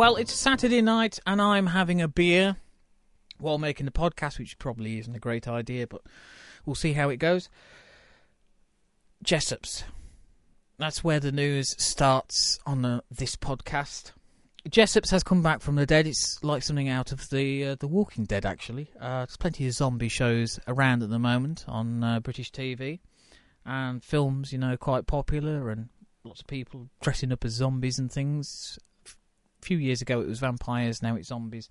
Well, it's Saturday night and I'm having a beer while making the podcast, which probably isn't a great idea, but we'll see how it goes. Jessops. That's where the news starts on uh, this podcast. Jessops has come back from the dead. It's like something out of the uh, the Walking Dead, actually. Uh, there's plenty of zombie shows around at the moment on uh, British TV, and films, you know, quite popular, and lots of people dressing up as zombies and things. Few years ago, it was vampires. Now it's zombies.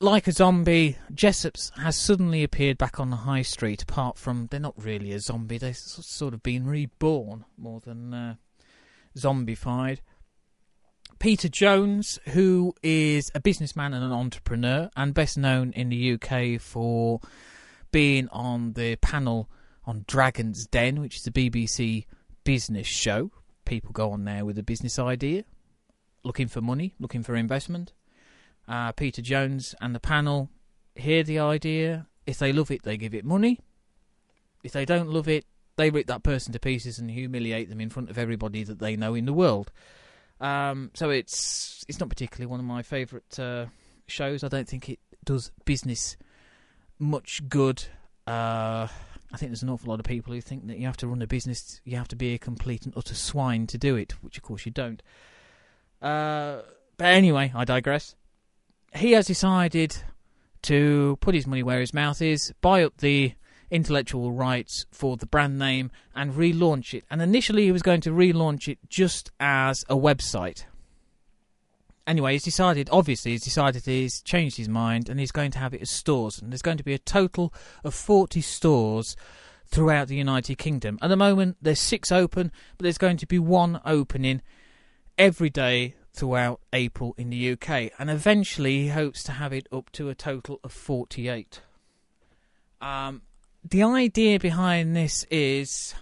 Like a zombie, Jessops has suddenly appeared back on the high street. Apart from they're not really a zombie; they've sort of been reborn more than uh, zombified. Peter Jones, who is a businessman and an entrepreneur, and best known in the UK for being on the panel on Dragon's Den, which is a BBC business show. People go on there with a business idea, looking for money, looking for investment. Uh, Peter Jones and the panel hear the idea. If they love it, they give it money. If they don't love it, they rip that person to pieces and humiliate them in front of everybody that they know in the world. Um, so it's it's not particularly one of my favourite uh, shows. I don't think it does business much good. Uh, I think there's an awful lot of people who think that you have to run a business, you have to be a complete and utter swine to do it, which of course you don't. Uh, but anyway, I digress. He has decided to put his money where his mouth is, buy up the intellectual rights for the brand name, and relaunch it. And initially, he was going to relaunch it just as a website. Anyway, he's decided, obviously, he's decided he's changed his mind and he's going to have it as stores. And there's going to be a total of 40 stores throughout the United Kingdom. At the moment, there's six open, but there's going to be one opening every day throughout April in the UK. And eventually, he hopes to have it up to a total of 48. Um, the idea behind this is,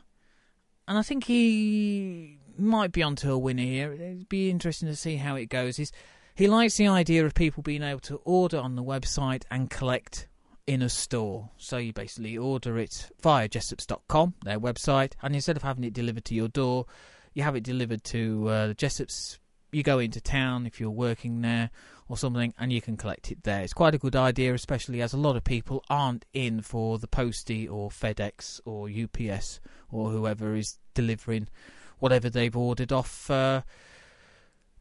and I think he might be onto a winner here. It'd be interesting to see how it goes. Is he likes the idea of people being able to order on the website and collect in a store. So you basically order it via jessops.com, their website, and instead of having it delivered to your door, you have it delivered to uh, the Jessops. You go into town if you're working there or something, and you can collect it there. It's quite a good idea, especially as a lot of people aren't in for the postie or FedEx or UPS or whoever is delivering whatever they've ordered off uh,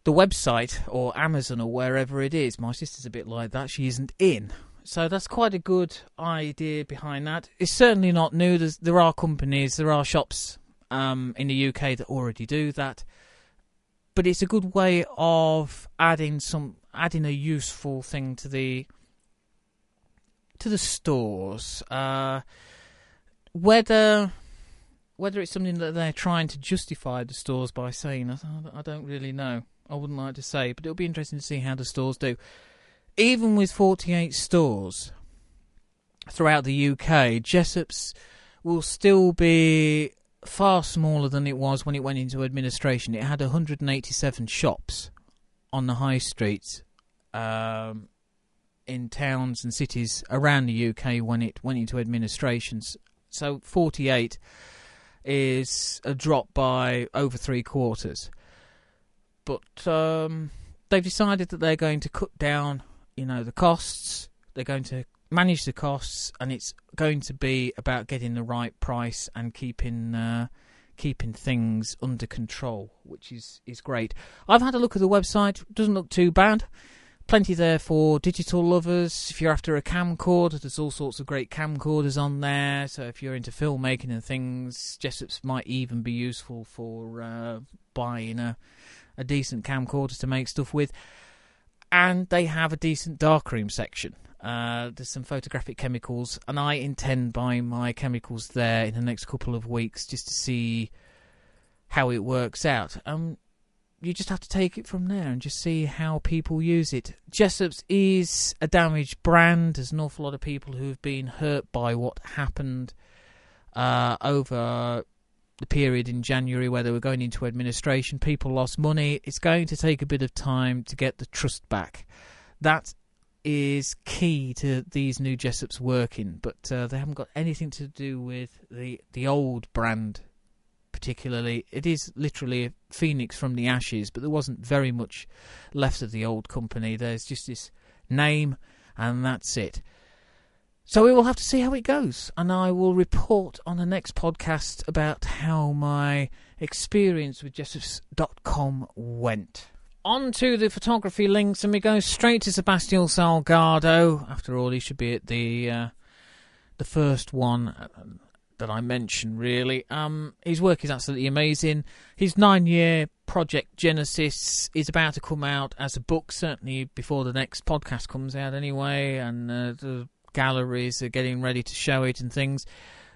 the website or Amazon or wherever it is. My sister's a bit like that. She isn't in. So that's quite a good idea behind that. It's certainly not new. There's, there are companies, there are shops um, in the UK that already do that. But it's a good way of adding some adding a useful thing to the to the stores. Uh, whether whether it's something that they're trying to justify the stores by saying, I don't really know. I wouldn't like to say, but it'll be interesting to see how the stores do. Even with 48 stores throughout the UK, Jessops will still be far smaller than it was when it went into administration. It had 187 shops on the high streets um, in towns and cities around the UK when it went into administrations. So 48 is a drop by over three quarters. But um, they've decided that they're going to cut down, you know, the costs. They're going to manage the costs, and it's going to be about getting the right price and keeping uh, keeping things under control, which is is great. I've had a look at the website; doesn't look too bad. Plenty there for digital lovers. If you're after a camcorder, there's all sorts of great camcorders on there. So if you're into filmmaking and things, Jessops might even be useful for uh, buying a a decent camcorder to make stuff with. And they have a decent darkroom section. Uh, there's some photographic chemicals, and I intend buying my chemicals there in the next couple of weeks just to see how it works out. Um, you just have to take it from there and just see how people use it. Jessops is a damaged brand. There's an awful lot of people who have been hurt by what happened uh, over the period in January where they were going into administration. People lost money. It's going to take a bit of time to get the trust back. That is key to these new Jessops working, but uh, they haven't got anything to do with the the old brand particularly. It is literally a phoenix from the ashes, but there wasn't very much left of the old company. There's just this name, and that's it. So we will have to see how it goes, and I will report on the next podcast about how my experience with Jessops.com went. On to the photography links, and we go straight to Sebastian Salgado. After all, he should be at the uh, the first one uh, that I mentioned. Really, um, his work is absolutely amazing. His nine-year project Genesis is about to come out as a book, certainly before the next podcast comes out, anyway. And uh, the galleries are getting ready to show it and things.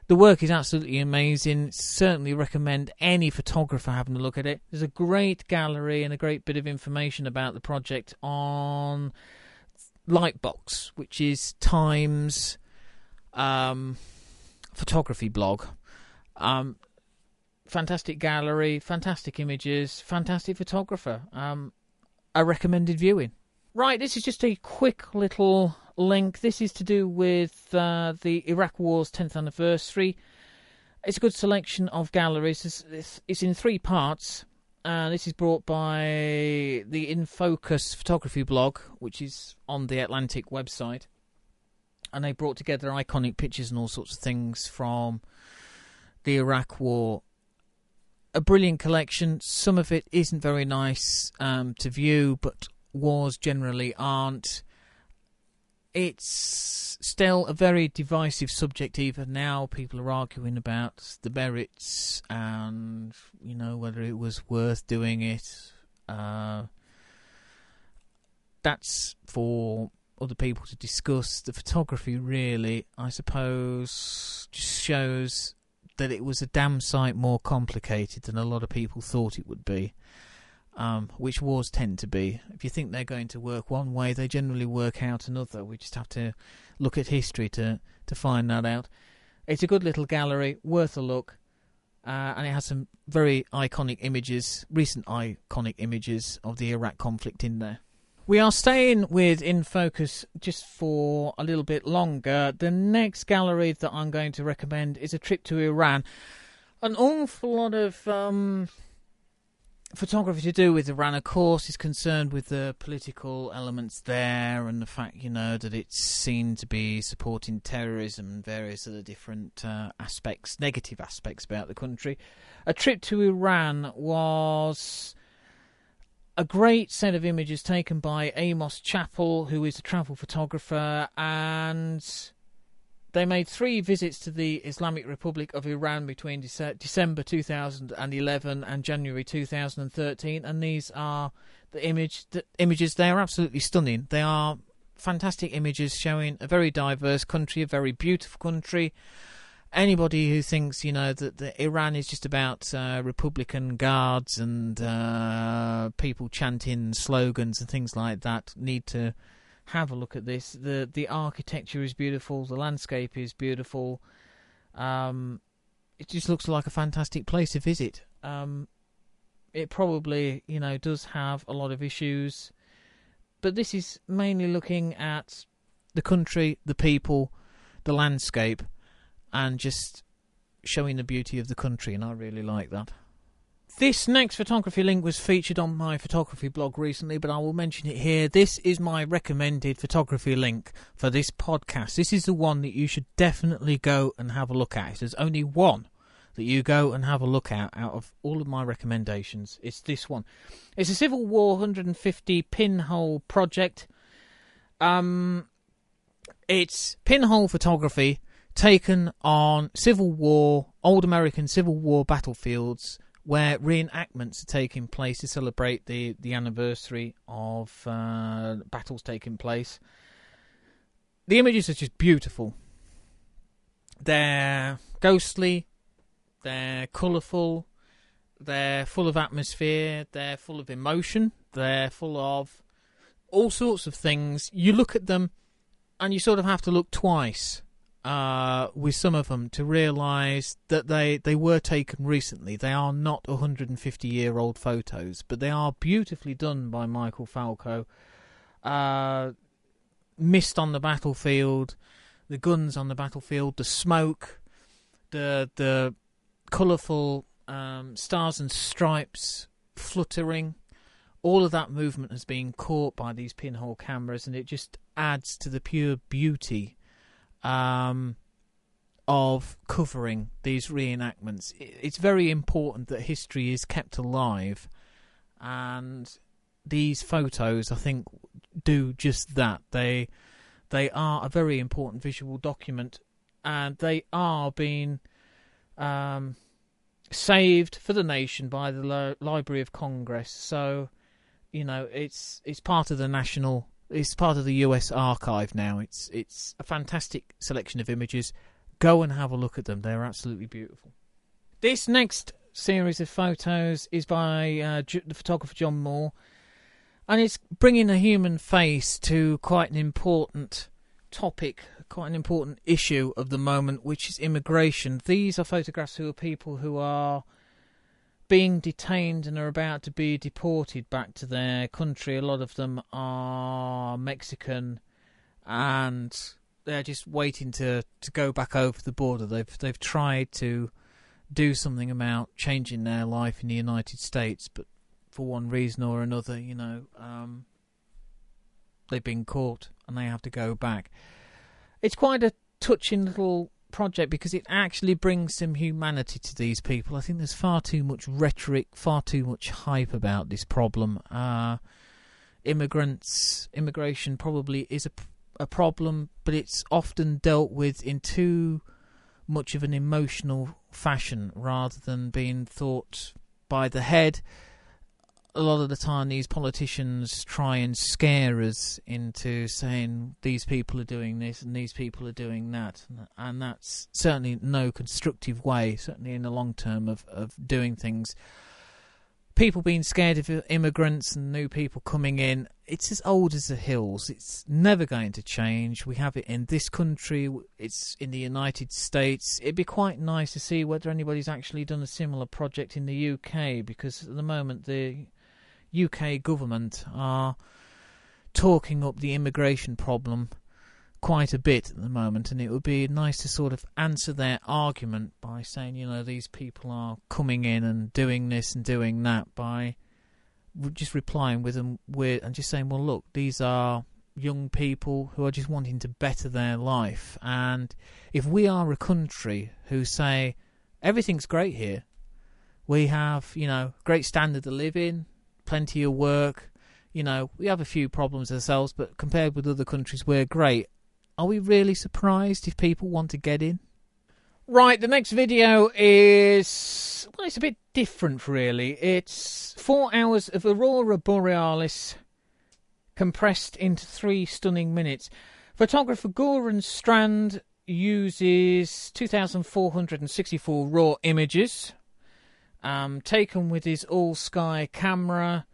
The work is absolutely amazing. Certainly recommend any photographer having a look at it. There's a great gallery and a great bit of information about the project on Lightbox, which is Times um, photography blog. Um, fantastic gallery, fantastic images, fantastic photographer. Um, a recommended viewing. Right, this is just a quick little link. This is to do with uh, the Iraq War's 10th anniversary. It's a good selection of galleries. It's, it's, it's in three parts. Uh, this is brought by the In Focus photography blog, which is on the Atlantic website. And they brought together iconic pictures and all sorts of things from the Iraq War. A brilliant collection. Some of it isn't very nice um, to view, but wars generally aren't it's still a very divisive subject even now. People are arguing about the merits and, you know, whether it was worth doing it. Uh, that's for other people to discuss. The photography really, I suppose, just shows that it was a damn sight more complicated than a lot of people thought it would be um, which wars tend to be. If you think they're going to work one way, they generally work out another. We just have to look at history to, to find that out. It's a good little gallery, worth a look, uh, and it has some very iconic images, recent iconic images of the Iraq conflict in there. We are staying with In Focus just for a little bit longer. The next gallery that I'm going to recommend is a trip to Iran. An awful lot of um, photography to do with Iran, of course, is concerned with the political elements there and the fact, you know, that it's seen to be supporting terrorism and various other different uh, aspects, negative aspects about the country. A trip to Iran was a great set of images taken by Amos Chapple, who is a travel photographer, and they made three visits to the Islamic Republic of Iran between Dece- December 2011 and January 2013, and these are the image the images. They are absolutely stunning. They are fantastic images showing a very diverse country, a very beautiful country. Anybody who thinks you know that, Iran is just about uh, Republican guards and uh, people chanting slogans and things like that need to have a look at this. the The architecture is beautiful. The landscape is beautiful. Um, it just looks like a fantastic place to visit. Um, it probably, you know, does have a lot of issues, but this is mainly looking at the country, the people, the landscape, and just showing the beauty of the country. And I really like that. This next photography link was featured on my photography blog recently, but I will mention it here. This is my recommended photography link for this podcast. This is the one that you should definitely go and have a look at. There's only one that you go and have a look at out of all of my recommendations. It's this one. It's a Civil War 150 pinhole project. Um, it's pinhole photography taken on Civil War, old American Civil War battlefields where reenactments are taking place to celebrate the, the anniversary of uh, battles taking place. The images are just beautiful. They're ghostly, they're colourful, they're full of atmosphere, they're full of emotion, they're full of all sorts of things. You look at them and you sort of have to look twice uh, with some of them to realise that they, they were taken recently. They are not 150 year old photos, but they are beautifully done by Michael Falco. Uh, mist on the battlefield, the guns on the battlefield, the smoke, the the colourful um, stars and stripes fluttering. All of that movement has been caught by these pinhole cameras, and it just adds to the pure beauty um, of covering these reenactments. It's very important that history is kept alive, and these photos, I think, do just that. They they are a very important visual document, and they are being um, saved for the nation by the Library of Congress. So, you know, it's it's part of the national. It's part of the U.S. archive now. It's it's a fantastic selection of images. Go and have a look at them. They're absolutely beautiful. This next series of photos is by uh, the photographer John Moore and it's bringing a human face to quite an important topic, quite an important issue of the moment, which is immigration. These are photographs of people who are being detained and are about to be deported back to their country. A lot of them are Mexican, and they're just waiting to, to go back over the border. They've they've tried to do something about changing their life in the United States, but for one reason or another, you know, um, they've been caught and they have to go back. It's quite a touching little project because it actually brings some humanity to these people. I think there's far too much rhetoric, far too much hype about this problem. Uh, immigrants, immigration probably is a, a problem, but it's often dealt with in too much of an emotional fashion rather than being thought by the head a lot of the time these politicians try and scare us into saying these people are doing this and these people are doing that. And that's certainly no constructive way certainly in the long term of, of doing things. People being scared of immigrants and new people coming in it's as old as the hills. It's never going to change. We have it in this country. It's in the united states. It'd be quite nice to see whether anybody's actually done a similar project in the uk because at the moment the UK government are talking up the immigration problem quite a bit at the moment, and it would be nice to sort of answer their argument by saying, you know, these people are coming in and doing this and doing that by just replying with them with and just saying, well, look, these are young people who are just wanting to better their life, and if we are a country who say everything's great here, we have, you know, great standard of living, plenty of work. You know, we have a few problems ourselves, but compared with other countries, we're great. Are we really surprised if people want to get in? Right, the next video is. Well, it's a bit different, really. It's four hours of Aurora Borealis compressed into three stunning minutes. Photographer Goran Strand uses 2,464 raw images um, taken with his all sky camera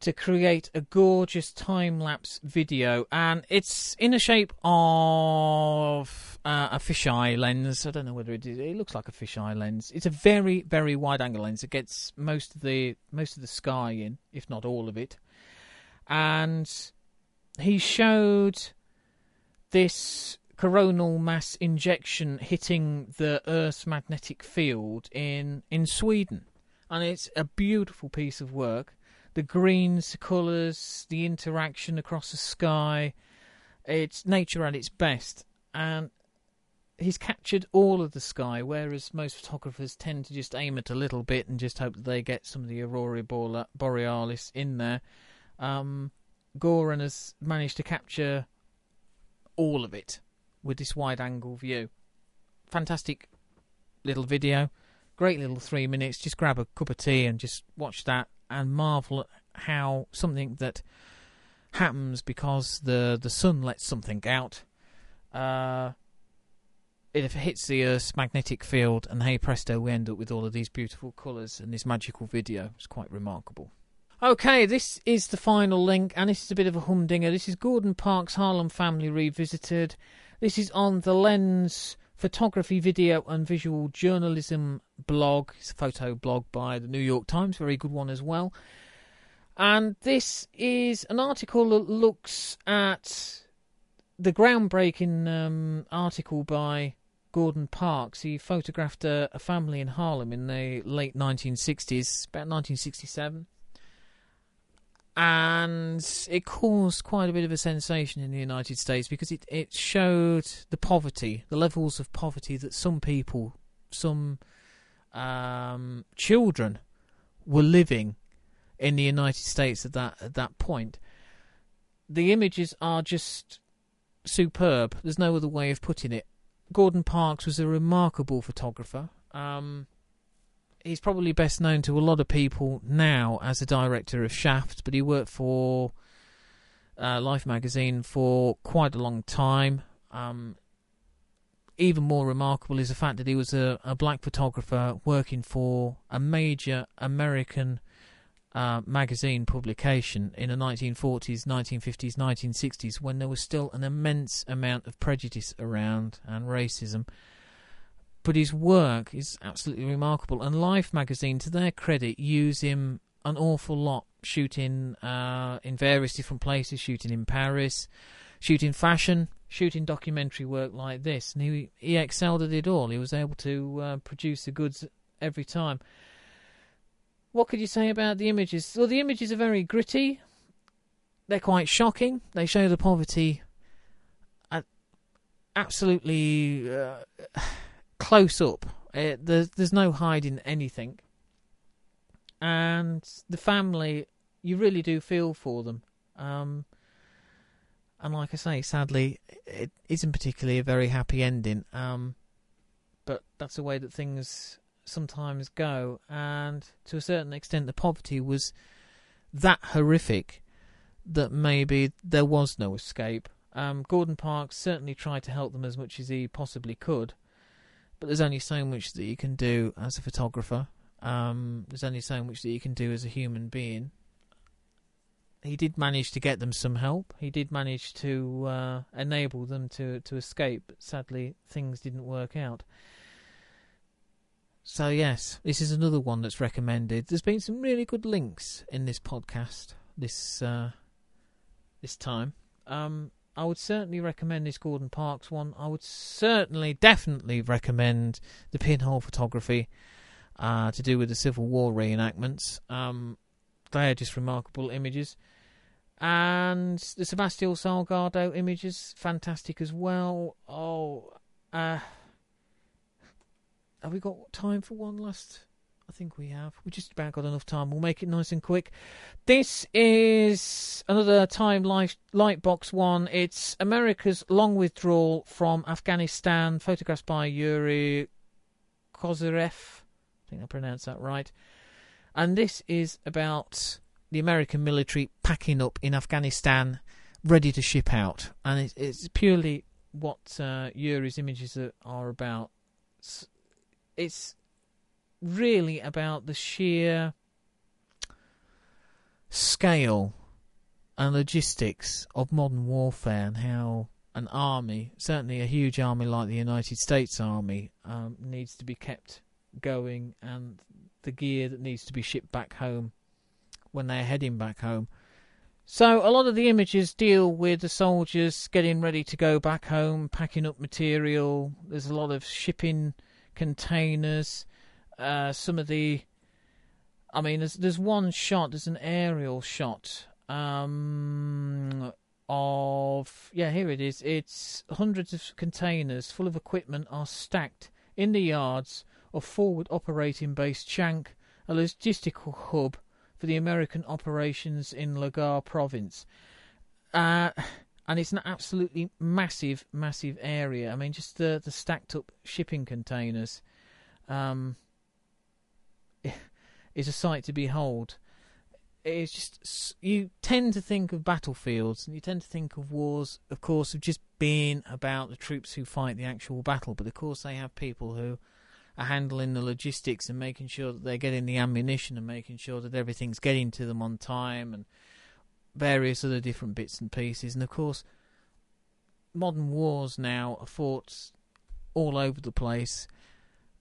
to create a gorgeous time lapse video, and it's in the shape of uh, a fisheye lens. I don't know whether it is. It looks like a fisheye lens. It's a very, very wide angle lens. It gets most of the most of the sky in, if not all of it. And he showed this coronal mass ejection hitting the Earth's magnetic field in in Sweden, and it's a beautiful piece of work. The greens, the colours, the interaction across the sky. It's nature at its best, and he's captured all of the sky, whereas most photographers tend to just aim at a little bit and just hope that they get some of the aurora borealis in there. Um, Goran has managed to capture all of it with this wide angle view. Fantastic little video. Great little three minutes. Just grab a cup of tea and just watch that and marvel at how something that happens because the the sun lets something out. Uh, it hits the Earth's magnetic field, and hey presto, we end up with all of these beautiful colours and this magical video. It's quite remarkable. Okay, this is the final link, and this is a bit of a humdinger. This is Gordon Parks' Harlem Family Revisited. This is on the Lens photography, video, and visual journalism blog. It's a photo blog by the New York Times, very good one as well. And this is an article that looks at the groundbreaking um, article by Gordon Parks. He photographed a, a family in Harlem in the late 1960s, about 1967 and it caused quite a bit of a sensation in the United States because it, it showed the poverty, the levels of poverty that some people, some um, children, were living in the United States at that at that point. The images are just superb. There's no other way of putting it. Gordon Parks was a remarkable photographer. Um, he's probably best known to a lot of people now as a director of Shaft, but he worked for uh, Life magazine for quite a long time. Um, even more remarkable is the fact that he was a, a black photographer working for a major American uh, magazine publication in the 1940s, 1950s, 1960s, when there was still an immense amount of prejudice around and racism but his work is absolutely remarkable. And Life magazine, to their credit, use him an awful lot, shooting uh, in various different places, shooting in Paris, shooting fashion, shooting documentary work like this. And he he excelled at it all. He was able to uh, produce the goods every time. What could you say about the images? Well, the images are very gritty. They're quite shocking. They show the poverty. absolutely. Uh, close up. Uh, there's there's no hiding anything, and the family you really do feel for them. Um, and like I say, sadly, it isn't particularly a very happy ending. Um, but that's the way that things sometimes go, and to a certain extent, the poverty was that horrific that maybe there was no escape. Um, Gordon Parks certainly tried to help them as much as he possibly could, but there's only so much that you can do as a photographer. Um, there's only so much that you can do as a human being. He did manage to get them some help. He did manage to uh, enable them to, to escape, but sadly things didn't work out. So yes, this is another one that's recommended. There's been some really good links in this podcast this uh, this time. Um, I would certainly recommend this Gordon Parks one. I would certainly, definitely recommend the pinhole photography uh, to do with the Civil War reenactments. Um, they are just remarkable images. And the Sebastião Salgado images, fantastic as well. Oh, uh, have we got time for one last think we have. We just about got enough time. We'll make it nice and quick. This is another Time Light, Lightbox one. It's America's long withdrawal from Afghanistan, photographed by Yuri Kozyrev. I think I pronounced that right. And this is about the American military packing up in Afghanistan, ready to ship out. And it's, it's purely what uh, Yuri's images are, are about. It's, it's really about the sheer scale and logistics of modern warfare and how an army, certainly a huge army like the United States Army, um, needs to be kept going and the gear that needs to be shipped back home when they're heading back home. So a lot of the images deal with the soldiers getting ready to go back home, packing up material. There's a lot of shipping containers uh, some of the. I mean, there's there's one shot. There's an aerial shot um, of yeah. Here it is. It's hundreds of containers full of equipment are stacked in the yards of Forward Operating Base Shank, a logistical hub for the American operations in Logar Province. Uh, and it's an absolutely massive, massive area. I mean, just the the stacked up shipping containers. Um, is a sight to behold. It's just you tend to think of battlefields and you tend to think of wars, of course, of just being about the troops who fight the actual battle. But of course, they have people who are handling the logistics and making sure that they're getting the ammunition and making sure that everything's getting to them on time and various other different bits and pieces. And of course, modern wars now are fought all over the place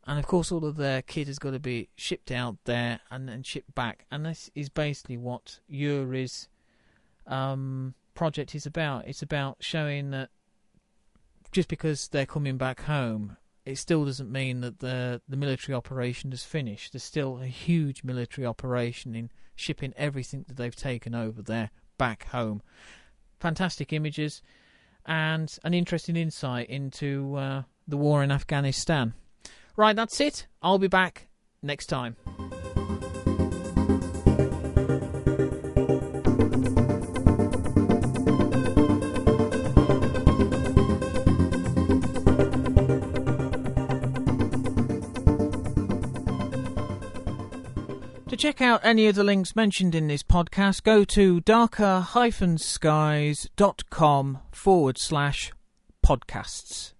and of course all of their kit has got to be shipped out there and then shipped back and this is basically what Yuri's um, project is about it's about showing that just because they're coming back home it still doesn't mean that the the military operation is finished. There's still a huge military operation in shipping everything that they've taken over there back home. Fantastic images and an interesting insight into uh, the war in Afghanistan. Right, that's it. I'll be back next time. To check out any of the links mentioned in this podcast, go to darker-skies.com forward slash podcasts.